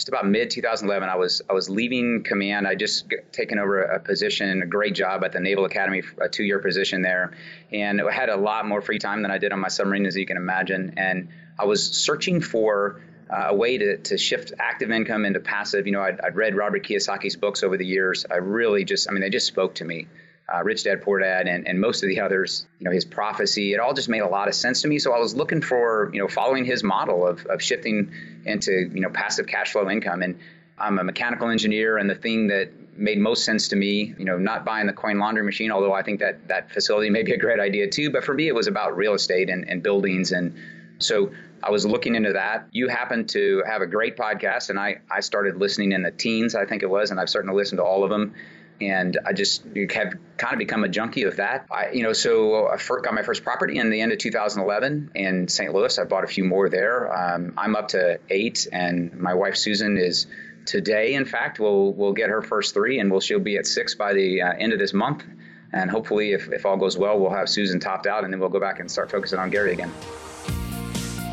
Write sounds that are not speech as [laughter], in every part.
just about mid 2011, I was I was leaving command. I just taken over a position, a great job at the Naval Academy, a two year position there, and I had a lot more free time than I did on my submarine, as you can imagine. And I was searching for uh, a way to, to shift active income into passive. You know, I'd, I'd read Robert Kiyosaki's books over the years. I really just, I mean, they just spoke to me. Uh, Rich Dad Poor Dad and, and most of the others, you know, his prophecy, it all just made a lot of sense to me. So I was looking for, you know, following his model of, of shifting into, you know, passive cash flow income. And I'm a mechanical engineer, and the thing that made most sense to me, you know, not buying the coin laundry machine, although I think that that facility may be a great idea too. But for me, it was about real estate and, and buildings. And so I was looking into that. You happen to have a great podcast, and I, I started listening in the teens, I think it was, and I've started to listen to all of them. And I just have kind of become a junkie of that. I, you know, so I got my first property in the end of 2011 in St. Louis. I bought a few more there. Um, I'm up to eight, and my wife Susan is today. In fact, we'll we'll get her first three, and we'll she'll be at six by the uh, end of this month. And hopefully, if, if all goes well, we'll have Susan topped out, and then we'll go back and start focusing on Gary again.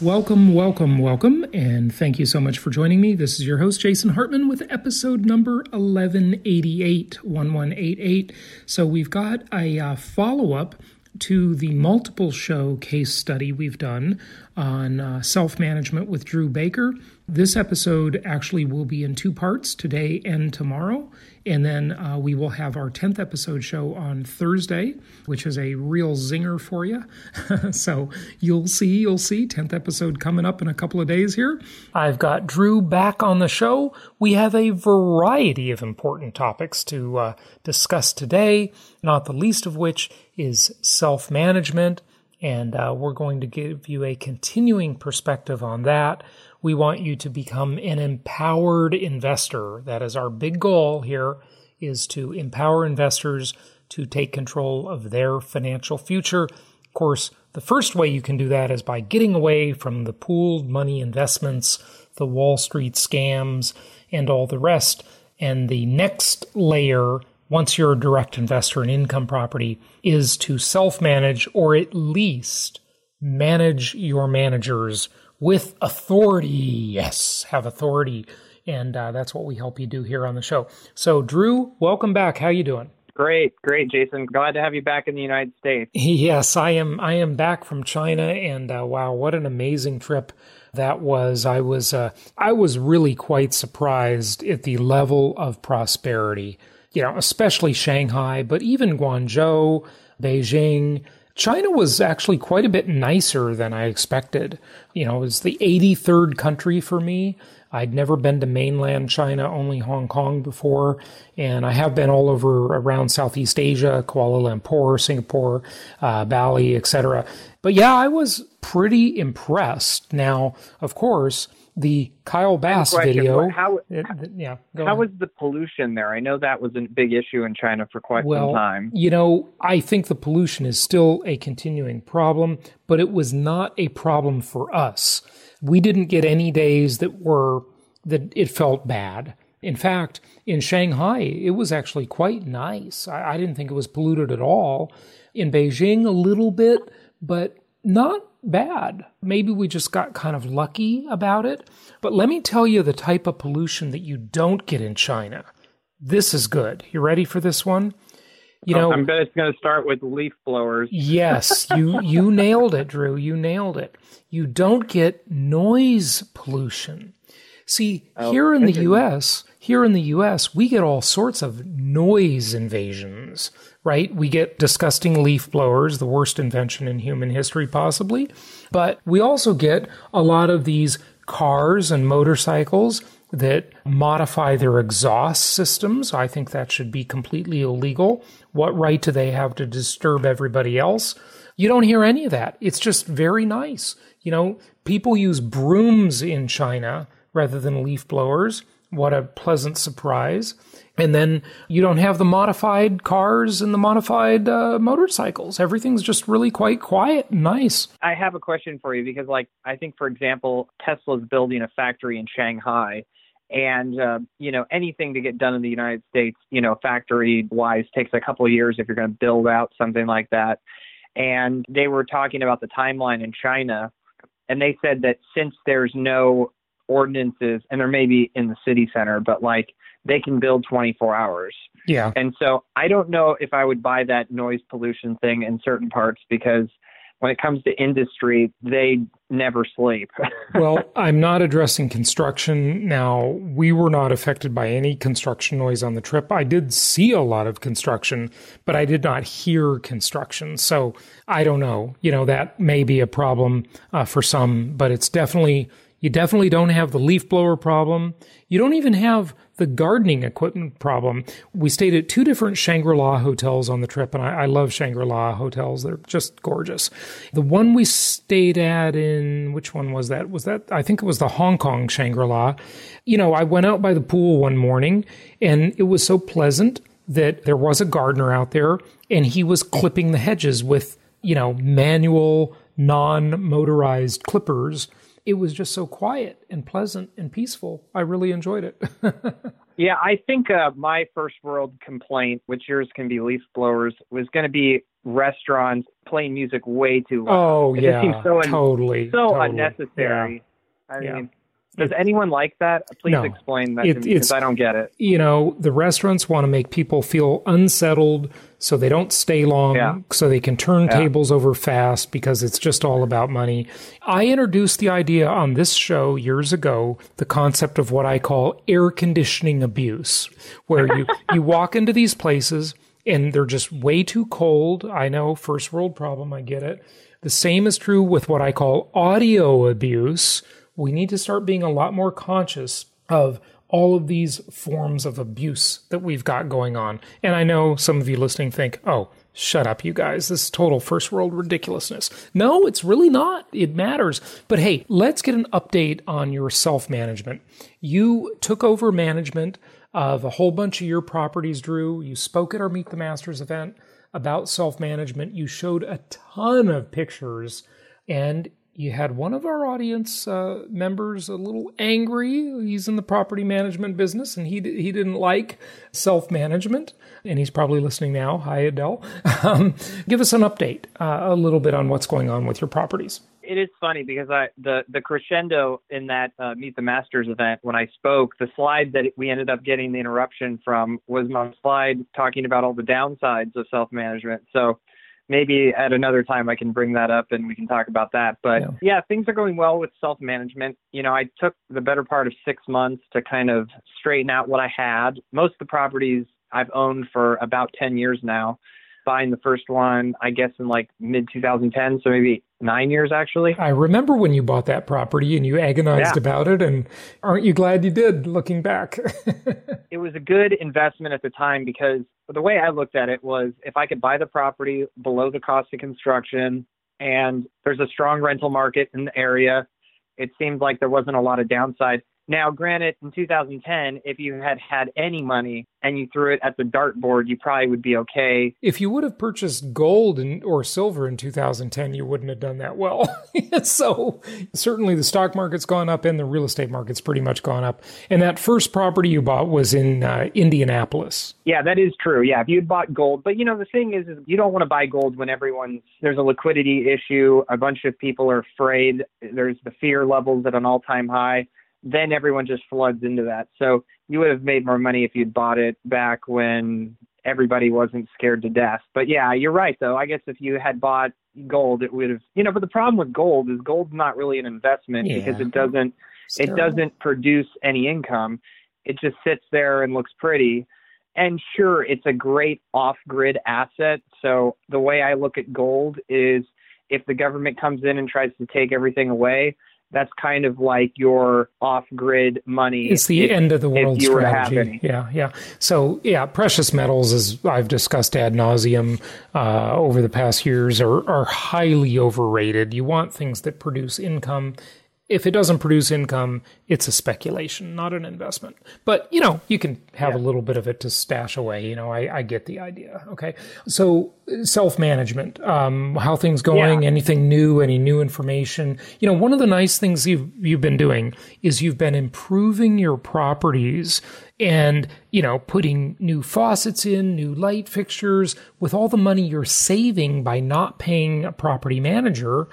Welcome, welcome, welcome, and thank you so much for joining me. This is your host, Jason Hartman, with episode number 1188, 1188. So we've got a uh, follow up to the multiple show case study we've done on uh, self management with Drew Baker. This episode actually will be in two parts today and tomorrow. And then uh, we will have our 10th episode show on Thursday, which is a real zinger for you. [laughs] so you'll see, you'll see. 10th episode coming up in a couple of days here. I've got Drew back on the show. We have a variety of important topics to uh, discuss today, not the least of which is self management. And uh, we're going to give you a continuing perspective on that. We want you to become an empowered investor. That is our big goal here is to empower investors to take control of their financial future. Of course, the first way you can do that is by getting away from the pooled money investments, the Wall Street scams, and all the rest. And the next layer, once you're a direct investor in income property, is to self manage or at least manage your managers with authority. Yes, have authority. And uh, that's what we help you do here on the show. So, Drew, welcome back. How you doing? Great, great, Jason. Glad to have you back in the United States. [laughs] Yes, I am. I am back from China, and uh, wow, what an amazing trip that was. I was, uh, I was really quite surprised at the level of prosperity. You know, especially Shanghai, but even Guangzhou, Beijing. China was actually quite a bit nicer than I expected. You know, it was the 83rd country for me. I'd never been to mainland China, only Hong Kong before, and I have been all over around Southeast Asia, Kuala Lumpur, Singapore, uh, Bali, etc. But yeah, I was pretty impressed. Now, of course, the Kyle Bass video. How, it, yeah, how was the pollution there? I know that was a big issue in China for quite well, some time. You know, I think the pollution is still a continuing problem, but it was not a problem for us. We didn't get any days that were that it felt bad. In fact, in Shanghai, it was actually quite nice. I, I didn't think it was polluted at all. In Beijing, a little bit, but not bad. Maybe we just got kind of lucky about it. But let me tell you the type of pollution that you don't get in China. This is good. You ready for this one? You oh, know, I'm just going to start with leaf blowers. [laughs] yes, you you nailed it, Drew. You nailed it. You don't get noise pollution. See, oh, here in the US, here in the US, we get all sorts of noise invasions right? We get disgusting leaf blowers, the worst invention in human history, possibly. But we also get a lot of these cars and motorcycles that modify their exhaust systems. I think that should be completely illegal. What right do they have to disturb everybody else? You don't hear any of that. It's just very nice. You know, people use brooms in China rather than leaf blowers. What a pleasant surprise. And then you don't have the modified cars and the modified uh, motorcycles. Everything's just really quite quiet and nice. I have a question for you because, like, I think, for example, Tesla's building a factory in Shanghai. And, uh, you know, anything to get done in the United States, you know, factory wise takes a couple of years if you're going to build out something like that. And they were talking about the timeline in China. And they said that since there's no ordinances, and there may be in the city center, but like they can build 24 hours. Yeah. And so I don't know if I would buy that noise pollution thing in certain parts because when it comes to industry, they never sleep. [laughs] well, I'm not addressing construction now. We were not affected by any construction noise on the trip. I did see a lot of construction, but I did not hear construction. So I don't know. You know, that may be a problem uh, for some, but it's definitely, you definitely don't have the leaf blower problem. You don't even have the gardening equipment problem. We stayed at two different Shangri La hotels on the trip, and I, I love Shangri La hotels. They're just gorgeous. The one we stayed at in, which one was that? Was that, I think it was the Hong Kong Shangri La. You know, I went out by the pool one morning, and it was so pleasant that there was a gardener out there, and he was clipping the hedges with, you know, manual, non motorized clippers it was just so quiet and pleasant and peaceful. I really enjoyed it. [laughs] yeah, I think uh, my first world complaint, which yours can be leaf blowers, was going to be restaurants playing music way too loud. Oh, it yeah. so un- totally. So totally. unnecessary. Yeah. I yeah. Does anyone like that? Please no. explain that it, to me because I don't get it. You know, the restaurants want to make people feel unsettled so they don't stay long, yeah. so they can turn yeah. tables over fast because it's just all about money. I introduced the idea on this show years ago, the concept of what I call air conditioning abuse, where you, [laughs] you walk into these places and they're just way too cold. I know, first world problem, I get it. The same is true with what I call audio abuse we need to start being a lot more conscious of all of these forms of abuse that we've got going on. And I know some of you listening think, oh, shut up, you guys. This is total first world ridiculousness. No, it's really not. It matters. But hey, let's get an update on your self management. You took over management of a whole bunch of your properties, Drew. You spoke at our Meet the Masters event about self management. You showed a ton of pictures and you had one of our audience uh, members a little angry. He's in the property management business, and he he didn't like self management, and he's probably listening now. Hi, Adele. [laughs] Um, give us an update, uh, a little bit on what's going on with your properties. It is funny because I the the crescendo in that uh, Meet the Masters event when I spoke, the slide that we ended up getting the interruption from was my slide talking about all the downsides of self management. So maybe at another time I can bring that up and we can talk about that. But yeah, yeah things are going well with self management. You know, I took the better part of six months to kind of straighten out what I had. Most of the properties I've owned for about 10 years now buying the first one, I guess, in like mid 2010. So maybe nine years actually. I remember when you bought that property and you agonized yeah. about it. And aren't you glad you did looking back? [laughs] it was a good investment at the time because the way I looked at it was if I could buy the property below the cost of construction and there's a strong rental market in the area, it seemed like there wasn't a lot of downside. Now, granted, in 2010, if you had had any money and you threw it at the dartboard, you probably would be okay. If you would have purchased gold in, or silver in 2010, you wouldn't have done that well. [laughs] so, certainly the stock market's gone up and the real estate market's pretty much gone up. And that first property you bought was in uh, Indianapolis. Yeah, that is true. Yeah, if you'd bought gold. But, you know, the thing is, is you don't want to buy gold when everyone's, there's a liquidity issue. A bunch of people are afraid. There's the fear levels at an all time high then everyone just floods into that. So you would have made more money if you'd bought it back when everybody wasn't scared to death. But yeah, you're right though. I guess if you had bought gold, it would have, you know, but the problem with gold is gold's not really an investment yeah. because it doesn't, it doesn't produce any income. It just sits there and looks pretty. And sure, it's a great off grid asset. So the way I look at gold is if the government comes in and tries to take everything away, that's kind of like your off-grid money. It's the if, end of the world strategy. Yeah, yeah. So yeah, precious metals, as I've discussed ad nauseum uh, over the past years, are are highly overrated. You want things that produce income if it doesn't produce income, it's a speculation, not an investment. But you know, you can have yeah. a little bit of it to stash away. You know, I, I get the idea. Okay, so self management, um, how things going? Yeah. Anything new? Any new information? You know, one of the nice things you've you've been doing is you've been improving your properties and you know putting new faucets in new light fixtures with all the money you're saving by not paying a property manager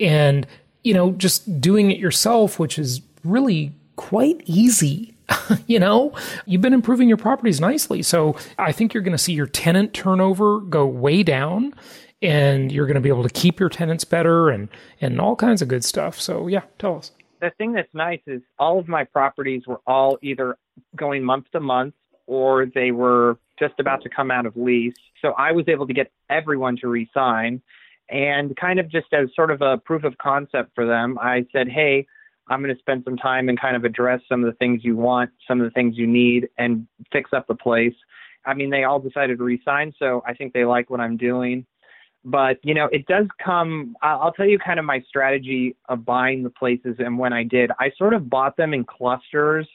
and you know, just doing it yourself, which is really quite easy. [laughs] you know, you've been improving your properties nicely. So I think you're going to see your tenant turnover go way down and you're going to be able to keep your tenants better and, and all kinds of good stuff. So yeah, tell us. The thing that's nice is all of my properties were all either going month to month or they were just about to come out of lease. So I was able to get everyone to resign. And kind of just as sort of a proof of concept for them, I said, hey, I'm going to spend some time and kind of address some of the things you want, some of the things you need, and fix up the place. I mean, they all decided to resign, so I think they like what I'm doing. But, you know, it does come, I'll tell you kind of my strategy of buying the places and when I did. I sort of bought them in clusters.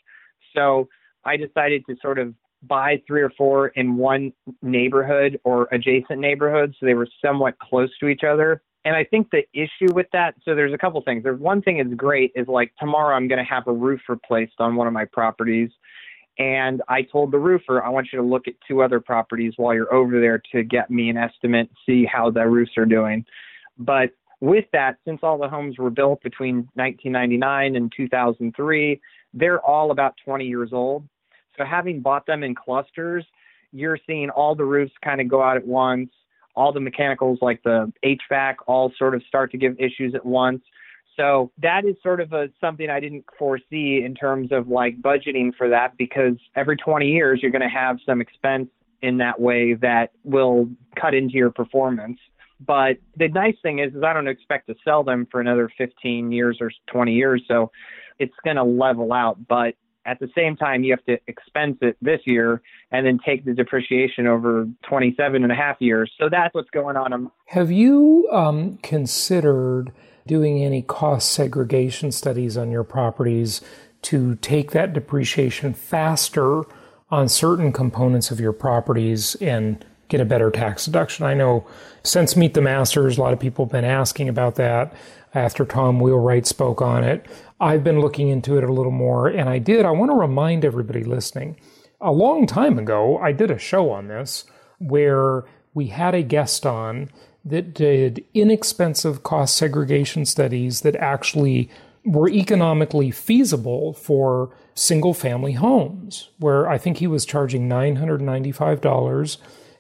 So I decided to sort of buy three or four in one neighborhood or adjacent neighborhoods so they were somewhat close to each other. And i think the issue with that so there's a couple things. There's one thing that's great is like tomorrow i'm going to have a roof replaced on one of my properties. And i told the roofer i want you to look at two other properties while you're over there to get me an estimate see how the roofs are doing. But with that since all the homes were built between 1999 and 2003 they're all about 20 years old so having bought them in clusters, you're seeing all the roofs kind of go out at once. All the mechanicals like the HVAC all sort of start to give issues at once. So that is sort of a something I didn't foresee in terms of like budgeting for that because every 20 years you're going to have some expense in that way that will cut into your performance. But the nice thing is, is I don't expect to sell them for another 15 years or 20 years, so it's going to level out. But at the same time, you have to expense it this year and then take the depreciation over 27 and a half years. So that's what's going on. Have you um, considered doing any cost segregation studies on your properties to take that depreciation faster on certain components of your properties and get a better tax deduction? I know since Meet the Masters, a lot of people have been asking about that after Tom Wheelwright spoke on it. I've been looking into it a little more, and I did. I want to remind everybody listening a long time ago, I did a show on this where we had a guest on that did inexpensive cost segregation studies that actually were economically feasible for single family homes, where I think he was charging $995,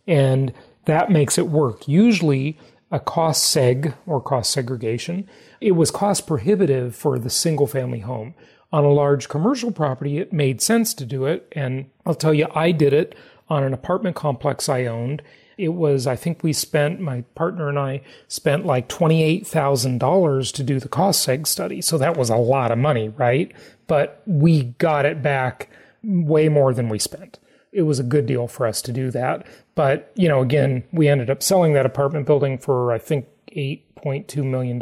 and that makes it work. Usually, a cost seg or cost segregation it was cost prohibitive for the single family home. On a large commercial property, it made sense to do it. And I'll tell you, I did it on an apartment complex I owned. It was, I think we spent, my partner and I spent like $28,000 to do the cost seg study. So that was a lot of money, right? But we got it back way more than we spent. It was a good deal for us to do that. But, you know, again, we ended up selling that apartment building for, I think, $8.2 million.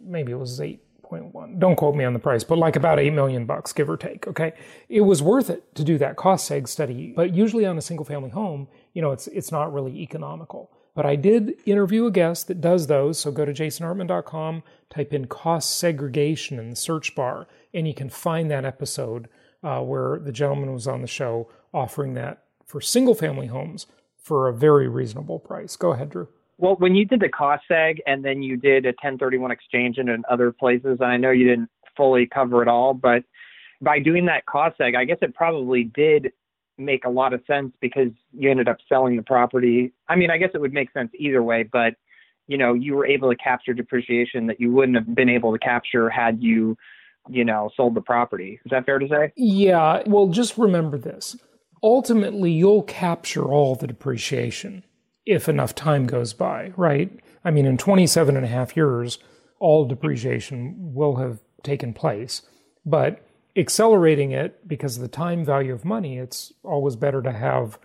Maybe it was 8.1. Don't quote me on the price, but like about 8 million bucks, give or take. Okay. It was worth it to do that cost seg study, but usually on a single family home, you know, it's, it's not really economical. But I did interview a guest that does those. So go to jasonhartman.com, type in cost segregation in the search bar, and you can find that episode uh, where the gentleman was on the show offering that for single family homes for a very reasonable price. Go ahead, Drew. Well, when you did the cost seg and then you did a 1031 exchange in other places, and I know you didn't fully cover it all, but by doing that cost seg, I guess it probably did make a lot of sense because you ended up selling the property. I mean, I guess it would make sense either way, but you know, you were able to capture depreciation that you wouldn't have been able to capture had you, you know, sold the property. Is that fair to say? Yeah. Well, just remember this ultimately you'll capture all the depreciation if enough time goes by, right? I mean, in 27 and a half years, all depreciation will have taken place. But accelerating it because of the time value of money, it's always better to have.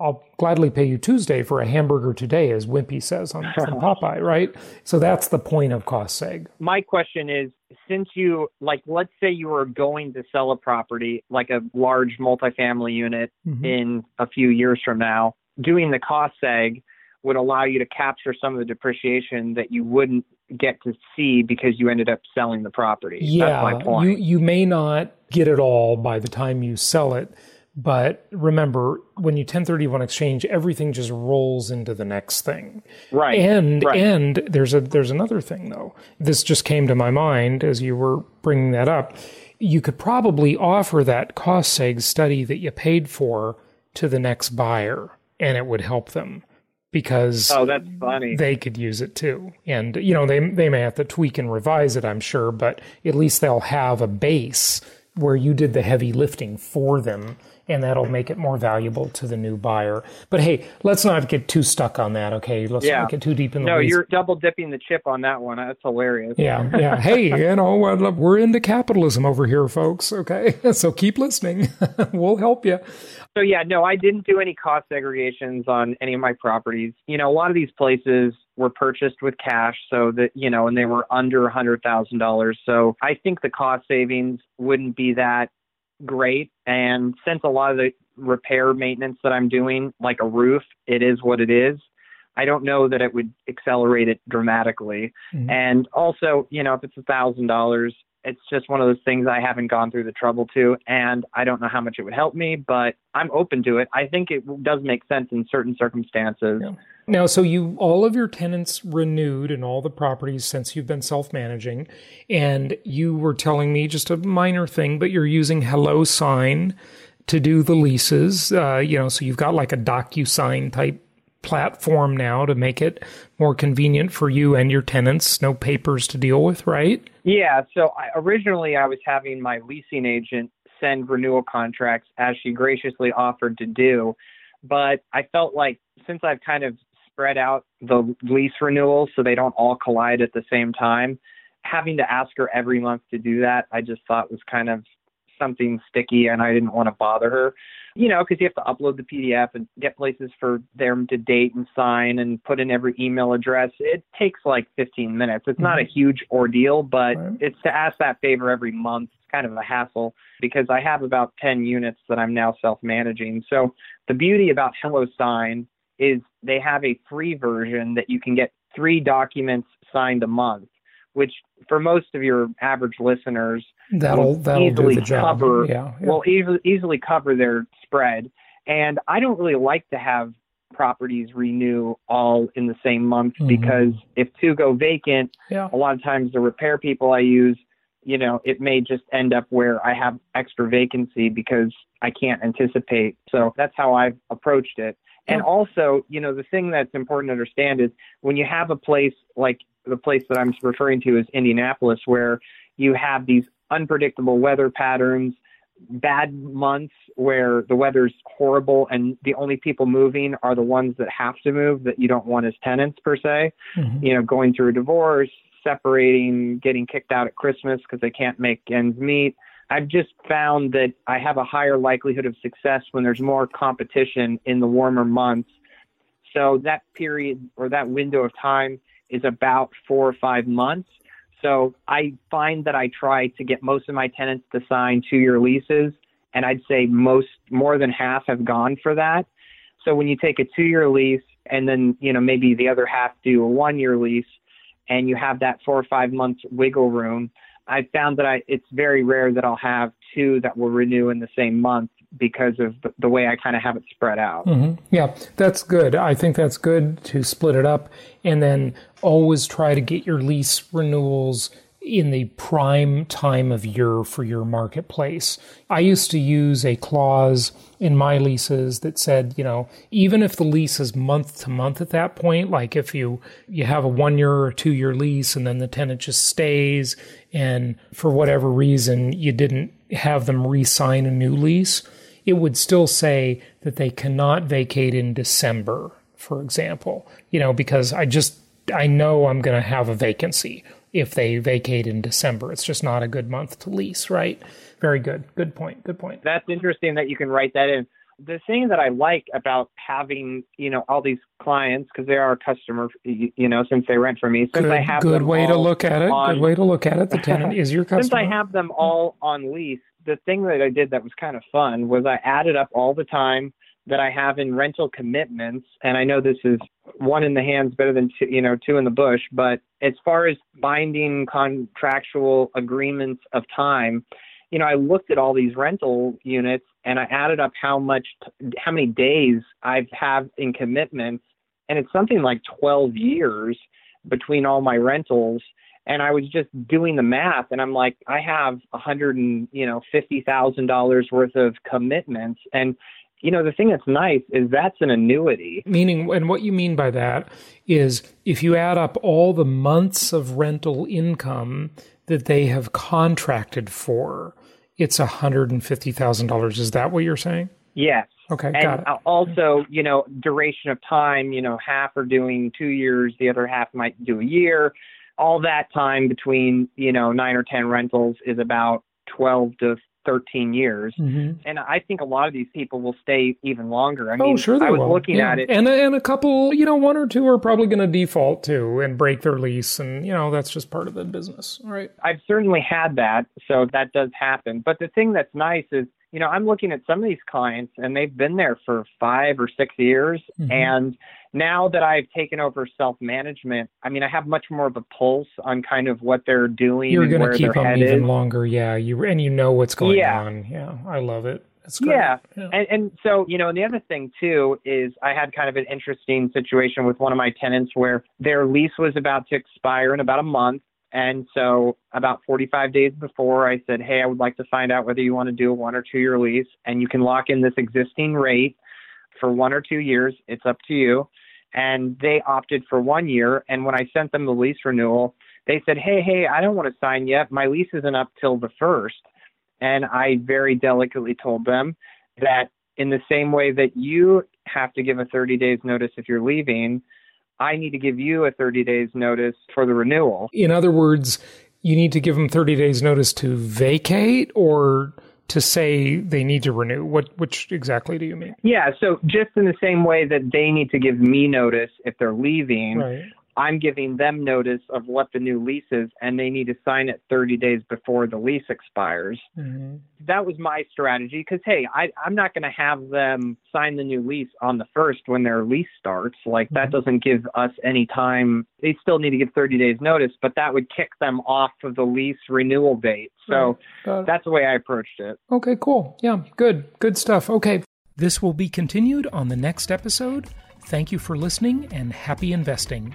I'll gladly pay you Tuesday for a hamburger today, as Wimpy says on from [laughs] Popeye, right? So that's the point of cost seg. My question is since you, like, let's say you were going to sell a property, like a large multifamily unit mm-hmm. in a few years from now, doing the cost seg would allow you to capture some of the depreciation that you wouldn't get to see because you ended up selling the property. Yeah, you you may not get it all by the time you sell it, but remember when you 1031 exchange, everything just rolls into the next thing. Right. And right. and there's a there's another thing though. This just came to my mind as you were bringing that up. You could probably offer that cost seg study that you paid for to the next buyer and it would help them because oh that's funny they could use it too and you know they they may have to tweak and revise it i'm sure but at least they'll have a base where you did the heavy lifting for them and that'll make it more valuable to the new buyer. But hey, let's not get too stuck on that, okay? Let's yeah. not get too deep in the No, you're double dipping the chip on that one. That's hilarious. Yeah, yeah. [laughs] hey, you know, uh, we're into capitalism over here, folks, okay? [laughs] So keep listening. [laughs] we'll help you. So yeah, no, I didn't do any cost segregations on any of my properties. You know, a lot of these places were purchased with cash so that you know and they were under a hundred thousand dollars so i think the cost savings wouldn't be that great. And since a lot of the repair maintenance that I'm doing, like a roof, it is what it is. I don't know that it would accelerate it dramatically. Mm-hmm. And also, you know, if it's a thousand dollars, it's just one of those things I haven't gone through the trouble to, and I don't know how much it would help me, but I'm open to it. I think it does make sense in certain circumstances. Yeah. Now, so you all of your tenants renewed in all the properties since you've been self-managing, and you were telling me just a minor thing, but you're using HelloSign to do the leases. Uh, you know, so you've got like a DocuSign type platform now to make it more convenient for you and your tenants. No papers to deal with, right? Yeah. So I, originally, I was having my leasing agent send renewal contracts as she graciously offered to do. But I felt like since I've kind of spread out the lease renewals so they don't all collide at the same time, having to ask her every month to do that, I just thought was kind of something sticky and I didn't want to bother her you know, because you have to upload the PDF and get places for them to date and sign and put in every email address. It takes like 15 minutes. It's mm-hmm. not a mm-hmm. huge ordeal, but right. it's to ask that favor every month. It's kind of a hassle because I have about 10 units that I'm now self managing. So the beauty about HelloSign is they have a free version that you can get three documents signed a month which for most of your average listeners that'll, that'll easily cover yeah, yeah. will easily, easily cover their spread. And I don't really like to have properties renew all in the same month mm-hmm. because if two go vacant, yeah. a lot of times the repair people I use, you know, it may just end up where I have extra vacancy because I can't anticipate. So that's how I've approached it. And also, you know, the thing that's important to understand is when you have a place like the place that I'm referring to is Indianapolis, where you have these unpredictable weather patterns, bad months where the weather's horrible and the only people moving are the ones that have to move that you don't want as tenants per se. Mm-hmm. You know, going through a divorce, separating, getting kicked out at Christmas because they can't make ends meet. I've just found that I have a higher likelihood of success when there's more competition in the warmer months. So that period or that window of time is about four or five months. So I find that I try to get most of my tenants to sign two year leases, and I'd say most more than half have gone for that. So when you take a two year lease and then, you know, maybe the other half do a one year lease and you have that four or five months wiggle room, I found that I it's very rare that I'll have two that will renew in the same month because of the, the way I kind of have it spread out. Mm-hmm. Yeah, that's good. I think that's good to split it up and then always try to get your lease renewals in the prime time of year for your marketplace. I used to use a clause in my leases that said, you know, even if the lease is month to month at that point, like if you you have a 1 year or 2 year lease and then the tenant just stays and for whatever reason you didn't have them re-sign a new lease, it would still say that they cannot vacate in December, for example, you know, because I just, I know I'm going to have a vacancy if they vacate in December. It's just not a good month to lease, right? Very good. Good point. Good point. That's interesting that you can write that in. The thing that I like about having, you know, all these clients because they are a customer, you know, since they rent from me. Since good, I have good way to look at it. On, good way to look at it. The tenant is your customer. [laughs] Since I have them all on lease, the thing that I did that was kind of fun was I added up all the time that I have in rental commitments, and I know this is one in the hands better than two, you know two in the bush, but as far as binding contractual agreements of time, you know, I looked at all these rental units and I added up how much, how many days I've have in commitments, and it's something like 12 years between all my rentals. And I was just doing the math, and I'm like, I have a hundred and you know fifty thousand dollars worth of commitments, and you know the thing that's nice is that's an annuity. Meaning, and what you mean by that is if you add up all the months of rental income that they have contracted for, it's $150,000. Is that what you're saying? Yes. Okay, and got it. Also, you know, duration of time, you know, half are doing two years, the other half might do a year. All that time between, you know, nine or 10 rentals is about 12 to 13 years. Mm-hmm. And I think a lot of these people will stay even longer. I oh, mean, sure they I was will. looking yeah. at it. And, and a couple, you know, one or two are probably going to default too and break their lease. And, you know, that's just part of the business. right? I've certainly had that. So that does happen. But the thing that's nice is, you know, I'm looking at some of these clients and they've been there for five or six years. Mm-hmm. And now that I've taken over self management, I mean, I have much more of a pulse on kind of what they're doing You're and going where to keep them even is. longer. Yeah. You And you know what's going Yeah. on. Yeah. I love it. Yeah. yeah. And, and so, you know, and the other thing too is I had kind of an interesting situation with one of my tenants where their lease was about to expire in about a month. And so, about 45 days before, I said, Hey, I would like to find out whether you want to do a one or two year lease. And you can lock in this existing rate for one or two years. It's up to you. And they opted for one year. And when I sent them the lease renewal, they said, Hey, hey, I don't want to sign yet. My lease isn't up till the first. And I very delicately told them that in the same way that you have to give a 30 days notice if you're leaving, I need to give you a 30 days notice for the renewal. In other words, you need to give them 30 days notice to vacate or to say they need to renew. What which exactly do you mean? Yeah, so just in the same way that they need to give me notice if they're leaving, Right. I'm giving them notice of what the new lease is and they need to sign it 30 days before the lease expires. Mm-hmm. That was my strategy because, hey, I, I'm not going to have them sign the new lease on the first when their lease starts. Like, that Mhm. doesn't give us any time. They still need to give 30 days notice, but that would kick them off of the lease renewal date. So Got it. that's the way I approached it. Okay, cool. Yeah, good. Good stuff. Okay. This will be continued on the next episode. Thank you for listening and happy investing.